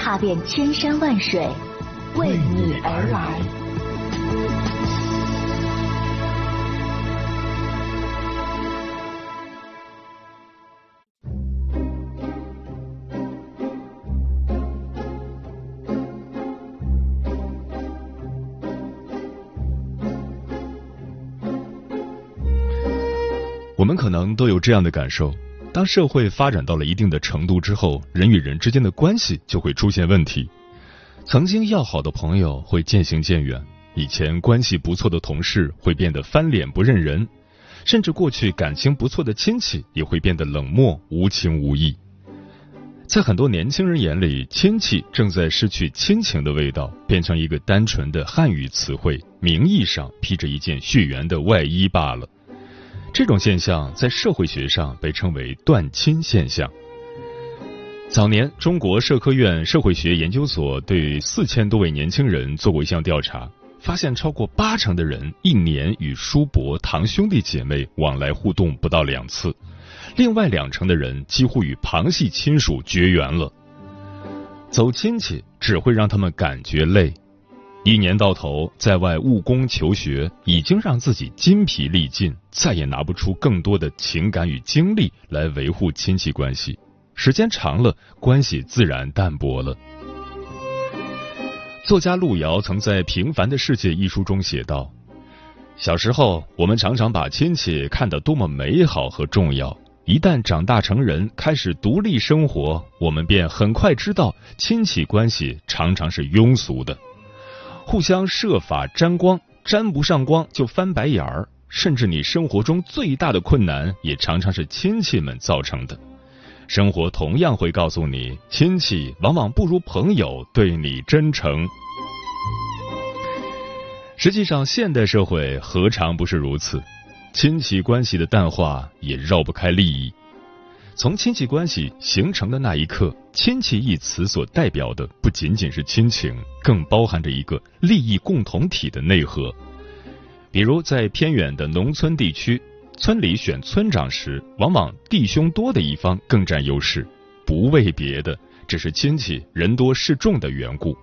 踏遍千山万水，为你而来。我们可能都有这样的感受。当社会发展到了一定的程度之后，人与人之间的关系就会出现问题。曾经要好的朋友会渐行渐远，以前关系不错的同事会变得翻脸不认人，甚至过去感情不错的亲戚也会变得冷漠无情无义。在很多年轻人眼里，亲戚正在失去亲情的味道，变成一个单纯的汉语词汇，名义上披着一件血缘的外衣罢了。这种现象在社会学上被称为断亲现象。早年，中国社科院社会学研究所对四千多位年轻人做过一项调查，发现超过八成的人一年与叔伯、堂兄弟姐妹往来互动不到两次，另外两成的人几乎与旁系亲属绝缘了。走亲戚只会让他们感觉累。一年到头在外务工求学，已经让自己筋疲力尽，再也拿不出更多的情感与精力来维护亲戚关系。时间长了，关系自然淡薄了。作家路遥曾在《平凡的世界》一书中写道：“小时候，我们常常把亲戚看得多么美好和重要，一旦长大成人，开始独立生活，我们便很快知道，亲戚关系常常是庸俗的。”互相设法沾光，沾不上光就翻白眼儿，甚至你生活中最大的困难也常常是亲戚们造成的。生活同样会告诉你，亲戚往往不如朋友对你真诚。实际上，现代社会何尝不是如此？亲戚关系的淡化也绕不开利益。从亲戚关系形成的那一刻，亲戚一词所代表的不仅仅是亲情，更包含着一个利益共同体的内核。比如在偏远的农村地区，村里选村长时，往往弟兄多的一方更占优势，不为别的，只是亲戚人多势众的缘故。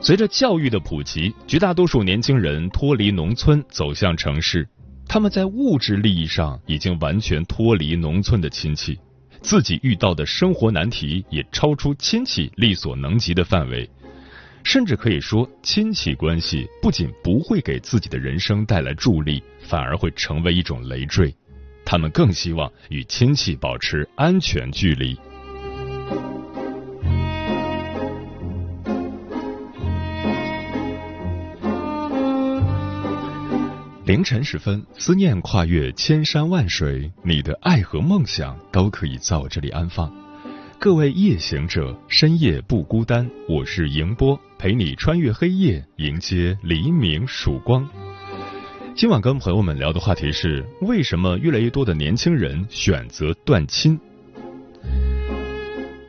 随着教育的普及，绝大多数年轻人脱离农村，走向城市。他们在物质利益上已经完全脱离农村的亲戚，自己遇到的生活难题也超出亲戚力所能及的范围，甚至可以说，亲戚关系不仅不会给自己的人生带来助力，反而会成为一种累赘。他们更希望与亲戚保持安全距离。凌晨时分，思念跨越千山万水，你的爱和梦想都可以在我这里安放。各位夜行者，深夜不孤单，我是迎波，陪你穿越黑夜，迎接黎明曙光。今晚跟朋友们聊的话题是：为什么越来越多的年轻人选择断亲？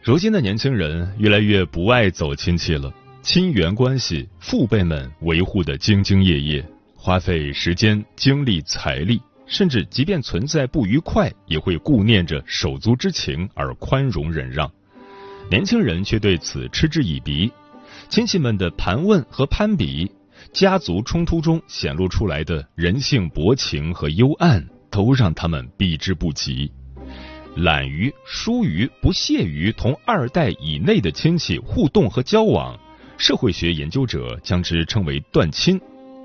如今的年轻人越来越不爱走亲戚了，亲缘关系，父辈们维护的兢兢业业。花费时间、精力、财力，甚至即便存在不愉快，也会顾念着手足之情而宽容忍让。年轻人却对此嗤之以鼻，亲戚们的盘问和攀比，家族冲突中显露出来的人性薄情和幽暗，都让他们避之不及。懒于、疏于、不屑于同二代以内的亲戚互动和交往，社会学研究者将之称为断亲。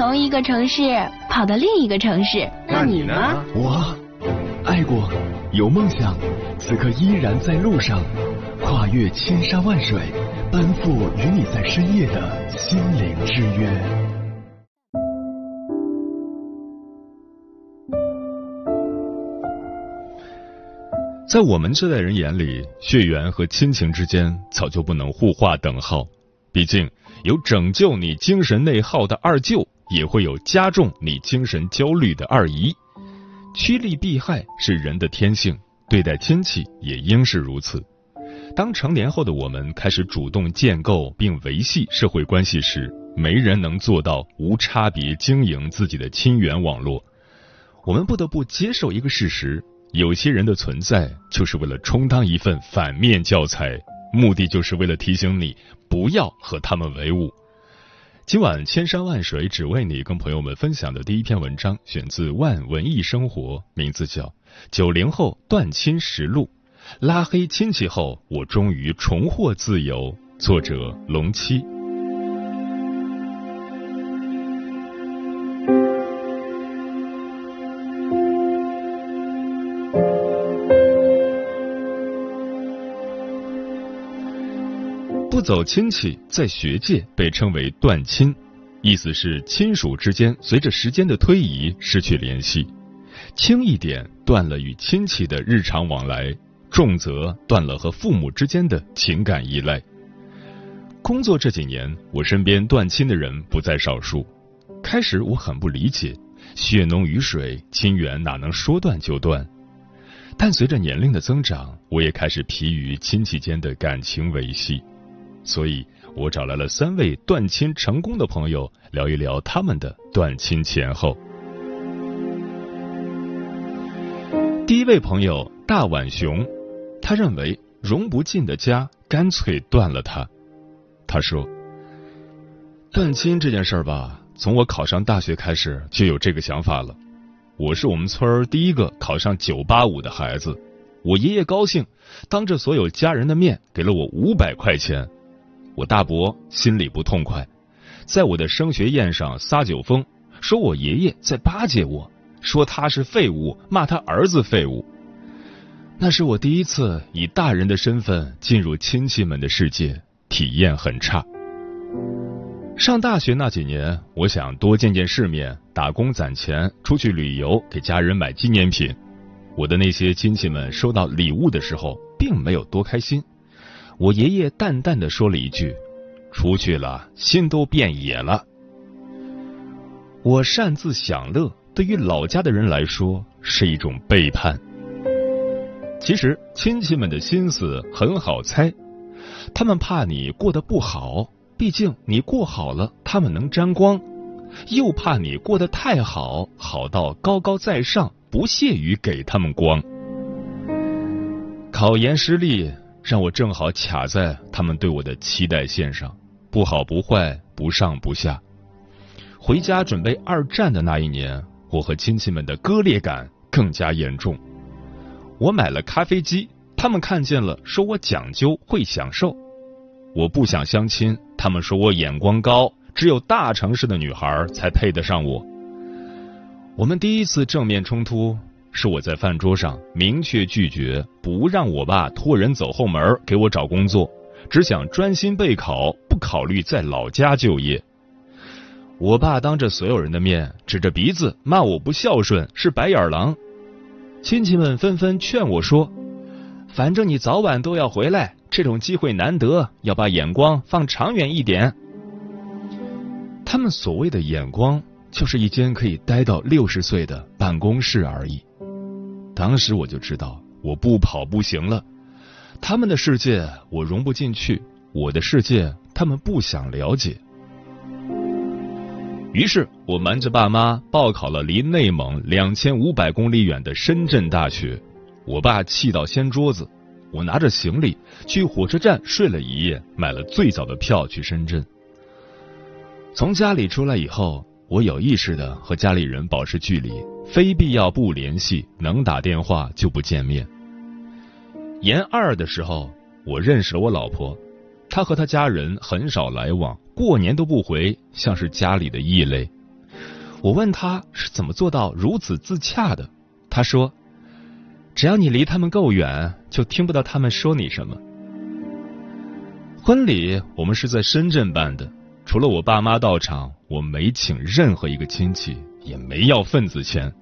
从一个城市跑到另一个城市。那你呢？我爱过，有梦想，此刻依然在路上，跨越千山万水，奔赴与你在深夜的心灵之约。在我们这代人眼里，血缘和亲情之间早就不能互划等号。毕竟，有拯救你精神内耗的二舅，也会有加重你精神焦虑的二姨。趋利避害是人的天性，对待亲戚也应是如此。当成年后的我们开始主动建构并维系社会关系时，没人能做到无差别经营自己的亲缘网络。我们不得不接受一个事实。有些人的存在就是为了充当一份反面教材，目的就是为了提醒你不要和他们为伍。今晚千山万水只为你，跟朋友们分享的第一篇文章选自《万文艺生活》，名字叫《九零后断亲实录》，拉黑亲戚后我终于重获自由。作者龙七。不走亲戚，在学界被称为断亲，意思是亲属之间随着时间的推移失去联系，轻一点断了与亲戚的日常往来，重则断了和父母之间的情感依赖。工作这几年，我身边断亲的人不在少数。开始我很不理解，血浓于水，亲缘哪能说断就断？但随着年龄的增长，我也开始疲于亲戚间的感情维系。所以我找来了三位断亲成功的朋友，聊一聊他们的断亲前后。第一位朋友大碗熊，他认为融不进的家，干脆断了它。他说：“断亲这件事儿吧，从我考上大学开始就有这个想法了。我是我们村儿第一个考上九八五的孩子，我爷爷高兴，当着所有家人的面给了我五百块钱。”我大伯心里不痛快，在我的升学宴上撒酒疯，说我爷爷在巴结我，说他是废物，骂他儿子废物。那是我第一次以大人的身份进入亲戚们的世界，体验很差。上大学那几年，我想多见见世面，打工攒钱，出去旅游，给家人买纪念品。我的那些亲戚们收到礼物的时候，并没有多开心。我爷爷淡淡的说了一句：“出去了，心都变野了。”我擅自享乐，对于老家的人来说是一种背叛。其实亲戚们的心思很好猜，他们怕你过得不好，毕竟你过好了，他们能沾光；又怕你过得太好，好到高高在上，不屑于给他们光。考研失利。让我正好卡在他们对我的期待线上，不好不坏，不上不下。回家准备二战的那一年，我和亲戚们的割裂感更加严重。我买了咖啡机，他们看见了，说我讲究会享受。我不想相亲，他们说我眼光高，只有大城市的女孩才配得上我。我们第一次正面冲突。是我在饭桌上明确拒绝，不让我爸托人走后门给我找工作，只想专心备考，不考虑在老家就业。我爸当着所有人的面指着鼻子骂我不孝顺，是白眼狼。亲戚们纷纷劝我说：“反正你早晚都要回来，这种机会难得，要把眼光放长远一点。”他们所谓的眼光，就是一间可以待到六十岁的办公室而已。当时我就知道我不跑不行了，他们的世界我融不进去，我的世界他们不想了解。于是我瞒着爸妈报考了离内蒙两千五百公里远的深圳大学。我爸气到掀桌子，我拿着行李去火车站睡了一夜，买了最早的票去深圳。从家里出来以后，我有意识的和家里人保持距离，非必要不联系，能打电话就不见面。研二的时候，我认识了我老婆，她和她家人很少来往，过年都不回，像是家里的异类。我问她是怎么做到如此自洽的，她说。只要你离他们够远，就听不到他们说你什么。婚礼我们是在深圳办的，除了我爸妈到场，我没请任何一个亲戚，也没要份子钱。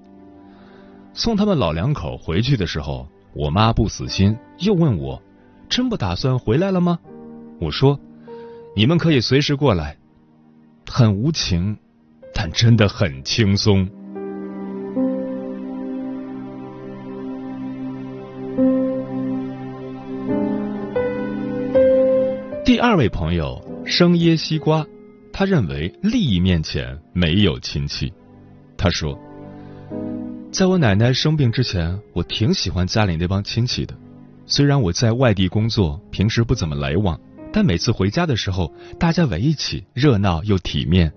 送他们老两口回去的时候，我妈不死心，又问我：“真不打算回来了吗？”我说：“你们可以随时过来。”很无情，但真的很轻松。第二位朋友生椰西瓜，他认为利益面前没有亲戚。他说，在我奶奶生病之前，我挺喜欢家里那帮亲戚的。虽然我在外地工作，平时不怎么来往，但每次回家的时候，大家围一起，热闹又体面。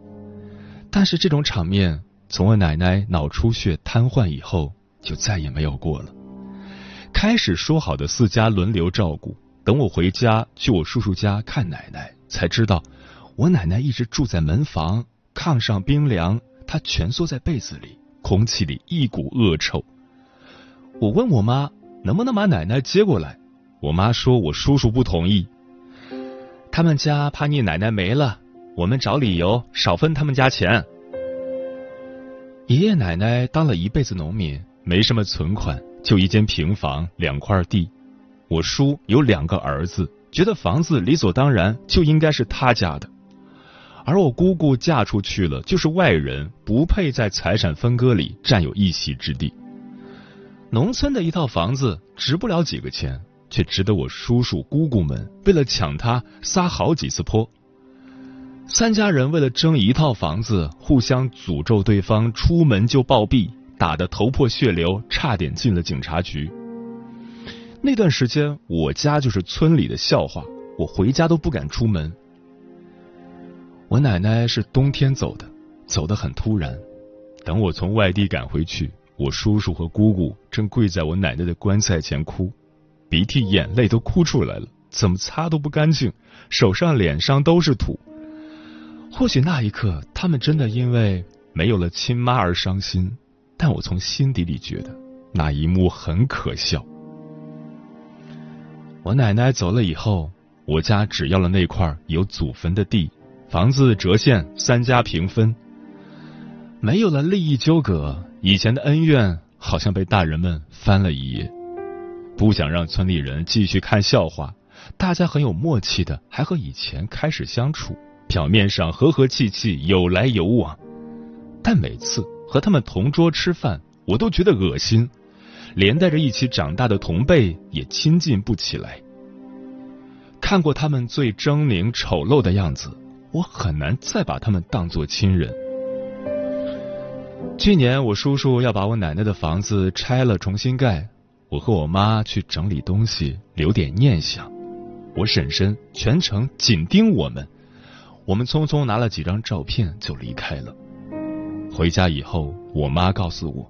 但是这种场面，从我奶奶脑出血瘫痪以后，就再也没有过了。开始说好的四家轮流照顾。等我回家去我叔叔家看奶奶，才知道我奶奶一直住在门房，炕上冰凉，她蜷缩在被子里，空气里一股恶臭。我问我妈能不能把奶奶接过来，我妈说我叔叔不同意，他们家怕你奶奶没了，我们找理由少分他们家钱。爷爷奶奶当了一辈子农民，没什么存款，就一间平房，两块地。我叔有两个儿子，觉得房子理所当然就应该是他家的，而我姑姑嫁出去了，就是外人，不配在财产分割里占有一席之地。农村的一套房子值不了几个钱，却值得我叔叔姑姑们为了抢它撒好几次泼。三家人为了争一套房子，互相诅咒对方，出门就暴毙，打得头破血流，差点进了警察局。那段时间，我家就是村里的笑话，我回家都不敢出门。我奶奶是冬天走的，走得很突然。等我从外地赶回去，我叔叔和姑姑正跪在我奶奶的棺材前哭，鼻涕眼泪都哭出来了，怎么擦都不干净，手上脸上都是土。或许那一刻，他们真的因为没有了亲妈而伤心，但我从心底里觉得那一幕很可笑。我奶奶走了以后，我家只要了那块有祖坟的地，房子折现，三家平分。没有了利益纠葛，以前的恩怨好像被大人们翻了一页。不想让村里人继续看笑话，大家很有默契的，还和以前开始相处，表面上和和气气，有来有往。但每次和他们同桌吃饭，我都觉得恶心。连带着一起长大的同辈也亲近不起来。看过他们最狰狞丑陋的样子，我很难再把他们当作亲人。去年我叔叔要把我奶奶的房子拆了重新盖，我和我妈去整理东西，留点念想。我婶婶全程紧盯我们，我们匆匆拿了几张照片就离开了。回家以后，我妈告诉我。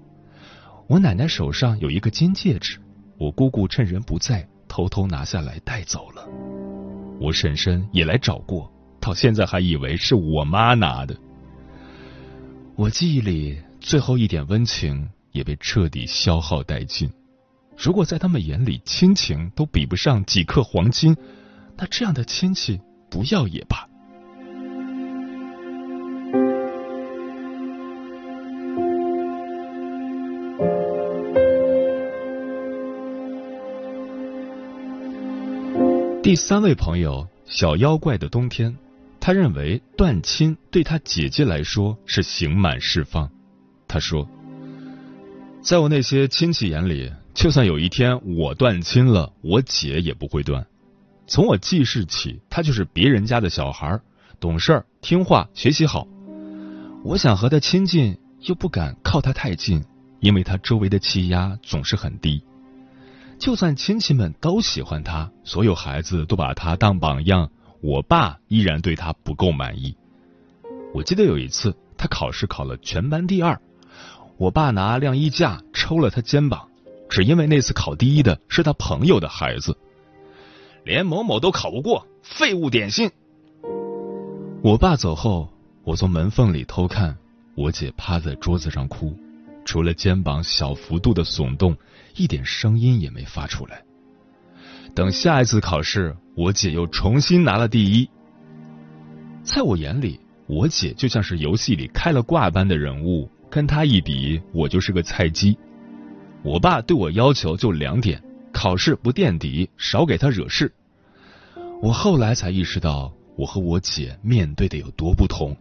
我奶奶手上有一个金戒指，我姑姑趁人不在偷偷拿下来带走了。我婶婶也来找过，到现在还以为是我妈拿的。我记忆里最后一点温情也被彻底消耗殆尽。如果在他们眼里亲情都比不上几克黄金，那这样的亲戚不要也罢。第三位朋友小妖怪的冬天，他认为断亲对他姐姐来说是刑满释放。他说，在我那些亲戚眼里，就算有一天我断亲了，我姐也不会断。从我记事起，他就是别人家的小孩，懂事、听话、学习好。我想和他亲近，又不敢靠他太近，因为他周围的气压总是很低。就算亲戚们都喜欢他，所有孩子都把他当榜样，我爸依然对他不够满意。我记得有一次，他考试考了全班第二，我爸拿晾衣架抽了他肩膀，只因为那次考第一的是他朋友的孩子，连某某都考不过，废物点心。我爸走后，我从门缝里偷看，我姐趴在桌子上哭，除了肩膀小幅度的耸动，一点声音也没发出来。等下一次考试，我姐又重新拿了第一。在我眼里，我姐就像是游戏里开了挂般的人物，跟她一比，我就是个菜鸡。我爸对我要求就两点：考试不垫底，少给他惹事。我后来才意识到，我和我姐面对的有多不同。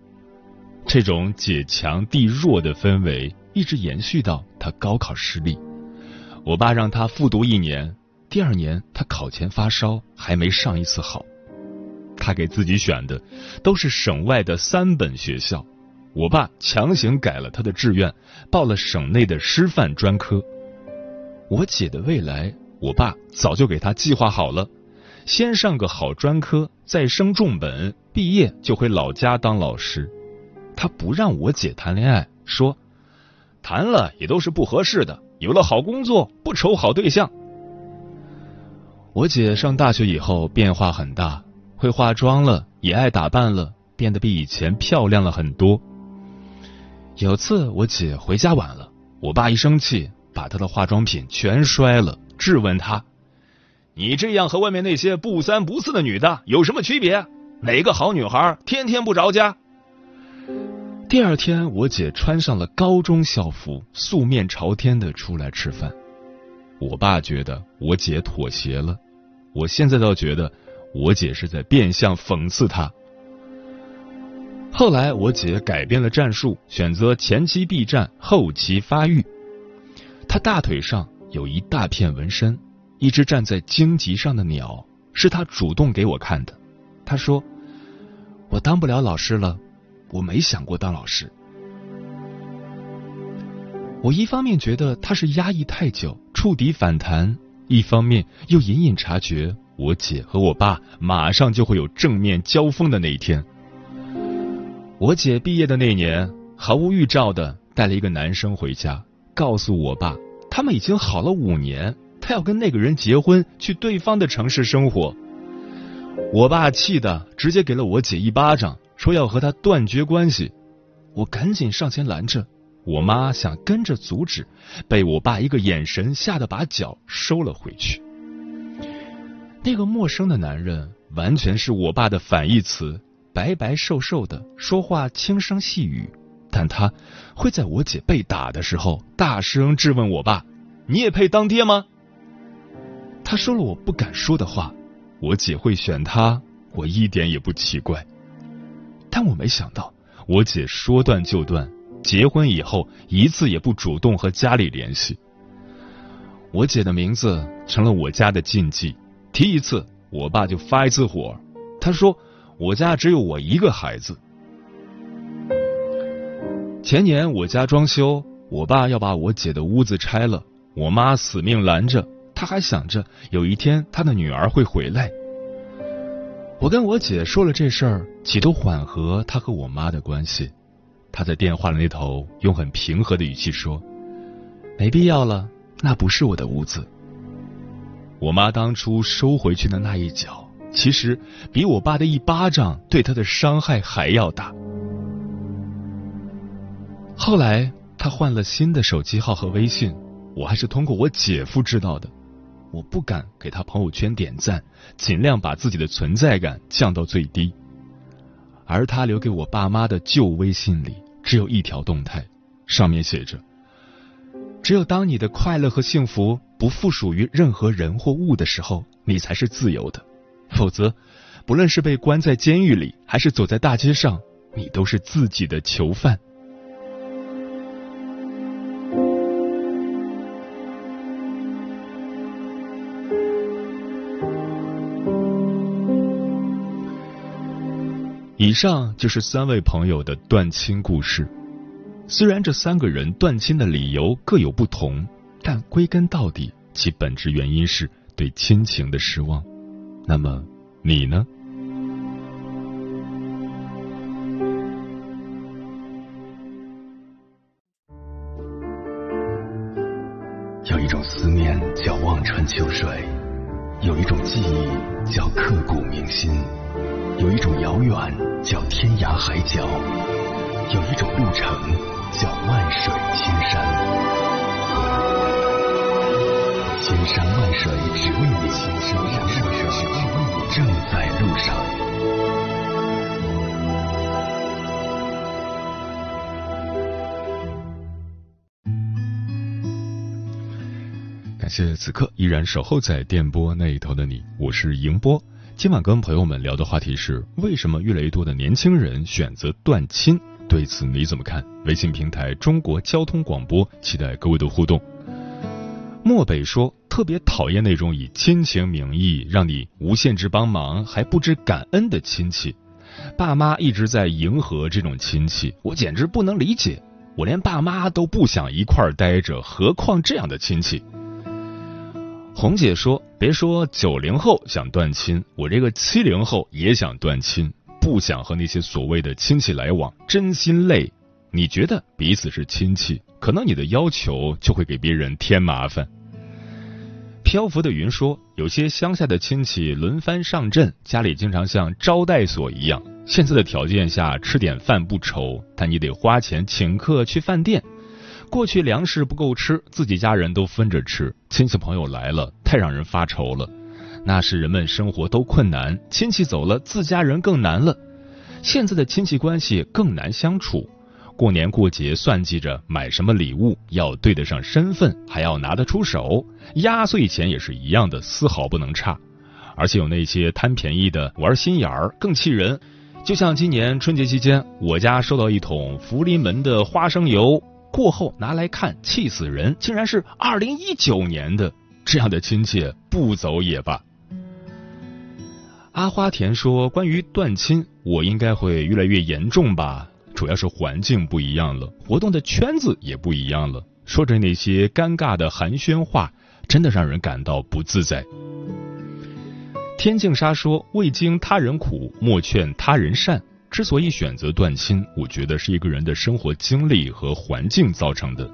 这种姐强弟弱的氛围一直延续到他高考失利。我爸让他复读一年，第二年他考前发烧，还没上一次好。他给自己选的都是省外的三本学校，我爸强行改了他的志愿，报了省内的师范专科。我姐的未来，我爸早就给她计划好了，先上个好专科，再升重本，毕业就回老家当老师。他不让我姐谈恋爱，说谈了也都是不合适的，有了好工作不愁好对象。我姐上大学以后变化很大。会化妆了，也爱打扮了，变得比以前漂亮了很多。有次我姐回家晚了，我爸一生气，把她的化妆品全摔了，质问她：“你这样和外面那些不三不四的女的有什么区别？哪个好女孩天天不着家？”第二天，我姐穿上了高中校服，素面朝天的出来吃饭。我爸觉得我姐妥协了，我现在倒觉得。我姐是在变相讽刺他。后来我姐改变了战术，选择前期避战，后期发育。她大腿上有一大片纹身，一只站在荆棘上的鸟，是她主动给我看的。她说：“我当不了老师了，我没想过当老师。”我一方面觉得他是压抑太久，触底反弹，一方面又隐隐察觉。我姐和我爸马上就会有正面交锋的那一天。我姐毕业的那年，毫无预兆的带了一个男生回家，告诉我爸他们已经好了五年，他要跟那个人结婚，去对方的城市生活。我爸气的直接给了我姐一巴掌，说要和他断绝关系。我赶紧上前拦着，我妈想跟着阻止，被我爸一个眼神吓得把脚收了回去。那个陌生的男人完全是我爸的反义词，白白瘦瘦的，说话轻声细语，但他会在我姐被打的时候大声质问我爸：“你也配当爹吗？”他说了我不敢说的话，我姐会选他，我一点也不奇怪。但我没想到，我姐说断就断，结婚以后一次也不主动和家里联系。我姐的名字成了我家的禁忌。提一次，我爸就发一次火。他说：“我家只有我一个孩子。”前年我家装修，我爸要把我姐的屋子拆了，我妈死命拦着。他还想着有一天他的女儿会回来。我跟我姐说了这事儿，企图缓和他和我妈的关系。他在电话的那头用很平和的语气说：“没必要了，那不是我的屋子。”我妈当初收回去的那一脚，其实比我爸的一巴掌对她的伤害还要大。后来他换了新的手机号和微信，我还是通过我姐夫知道的。我不敢给他朋友圈点赞，尽量把自己的存在感降到最低。而他留给我爸妈的旧微信里，只有一条动态，上面写着。只有当你的快乐和幸福不附属于任何人或物的时候，你才是自由的。否则，不论是被关在监狱里，还是走在大街上，你都是自己的囚犯。以上就是三位朋友的断亲故事。虽然这三个人断亲的理由各有不同，但归根到底，其本质原因是对亲情的失望。那么，你呢？有一种思念叫望穿秋水，有一种记忆叫刻骨铭心，有一种遥远叫天涯海角，有一种路程叫万水千山。千山万水只为你，千山万水只为你，正在路上。感谢此刻依然守候在电波那一头的你，我是迎波。今晚跟朋友们聊的话题是：为什么越来越多的年轻人选择断亲？对此你怎么看？微信平台中国交通广播，期待各位的互动。漠北说，特别讨厌那种以亲情名义让你无限制帮忙还不知感恩的亲戚。爸妈一直在迎合这种亲戚，我简直不能理解。我连爸妈都不想一块儿待着，何况这样的亲戚？红姐说：“别说九零后想断亲，我这个七零后也想断亲，不想和那些所谓的亲戚来往，真心累。你觉得彼此是亲戚，可能你的要求就会给别人添麻烦。”漂浮的云说：“有些乡下的亲戚轮番上阵，家里经常像招待所一样。现在的条件下，吃点饭不愁，但你得花钱请客去饭店。”过去粮食不够吃，自己家人都分着吃，亲戚朋友来了太让人发愁了。那时人们生活都困难，亲戚走了，自家人更难了。现在的亲戚关系更难相处，过年过节算计着买什么礼物，要对得上身份，还要拿得出手，压岁钱也是一样的，丝毫不能差。而且有那些贪便宜的、玩心眼儿，更气人。就像今年春节期间，我家收到一桶福临门的花生油。过后拿来看，气死人！竟然是二零一九年的，这样的亲戚不走也罢。阿花田说：“关于断亲，我应该会越来越严重吧？主要是环境不一样了，活动的圈子也不一样了，说着那些尴尬的寒暄话，真的让人感到不自在。”天净沙说：“未经他人苦，莫劝他人善。”之所以选择断亲，我觉得是一个人的生活经历和环境造成的。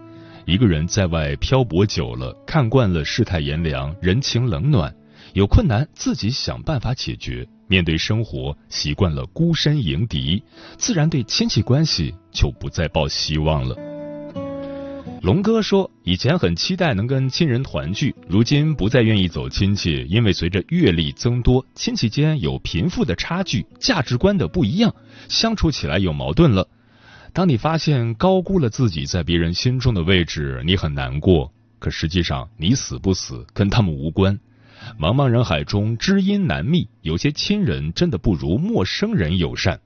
一个人在外漂泊久了，看惯了世态炎凉、人情冷暖，有困难自己想办法解决。面对生活，习惯了孤身迎敌，自然对亲戚关系就不再抱希望了。龙哥说：“以前很期待能跟亲人团聚，如今不再愿意走亲戚，因为随着阅历增多，亲戚间有贫富的差距，价值观的不一样，相处起来有矛盾了。当你发现高估了自己在别人心中的位置，你很难过。可实际上，你死不死跟他们无关。茫茫人海中，知音难觅，有些亲人真的不如陌生人友善。”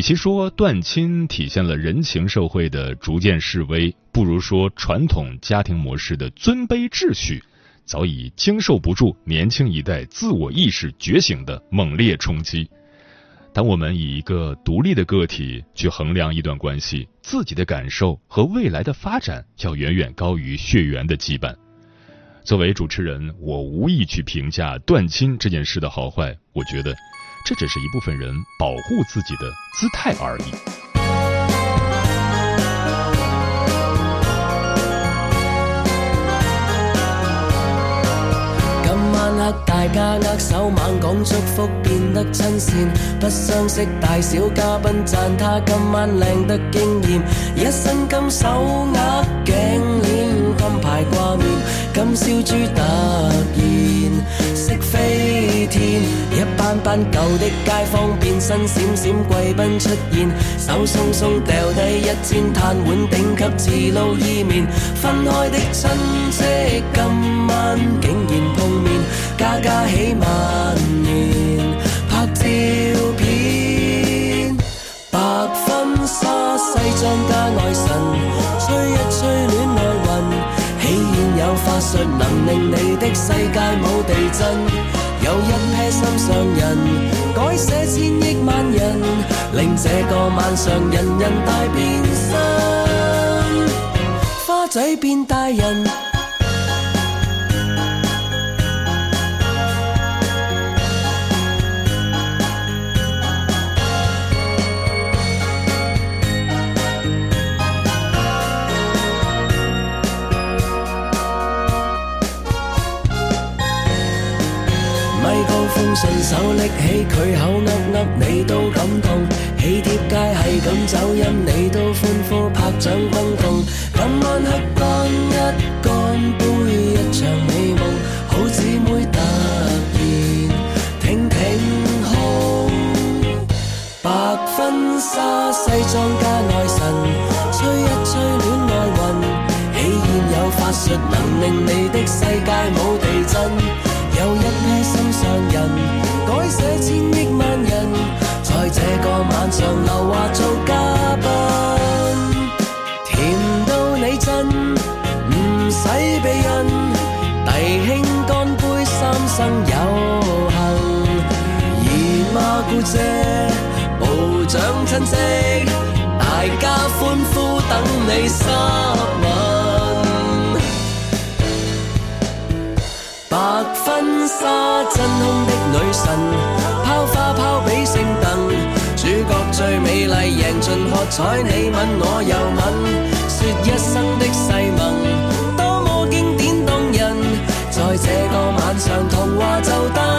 与其说断亲体现了人情社会的逐渐式微，不如说传统家庭模式的尊卑秩序早已经受不住年轻一代自我意识觉醒的猛烈冲击。当我们以一个独立的个体去衡量一段关系，自己的感受和未来的发展要远远高于血缘的羁绊。作为主持人，我无意去评价断亲这件事的好坏，我觉得。这只是一部分人保护自己的姿态而已。今晚黑，大家握手猛讲祝福，变得亲善。不相识大小嘉宾赞他今晚靓得惊艳，一身金手握颈链，金牌挂面，今宵猪突然识飞天。一班班旧的街坊变身闪闪贵宾出现，手松松掉低一煎炭碗顶级自路意面，分开的亲戚今晚竟然碰面，家家喜万年拍照片，白婚纱西装加爱信，能令你的世界冇地震。有一批心上人，改写千亿万人，令这个晚上人人大变身，花仔变大人。順手拎起佢口噏噏，你都感動。喜帖街係咁走音，你都歡呼拍掌轟動。今晚黑干一干杯，一場美夢，好姊妹突然挺挺胸，白婚紗西裝加愛神，吹一吹戀愛雲，喜宴有法術能令你的世界冇地震。晚上留下做嘉賓，甜到你真，唔使避孕，弟兄乾杯，三生有幸，姨媽姑姐、部長親戚，大家歡呼等你濕吻。白婚紗真空的女神，抛花抛比圣诞，最美丽赢尽喝彩，你吻我又吻，说一生的誓盟，多么经典动人，在这个晚上童话就诞生。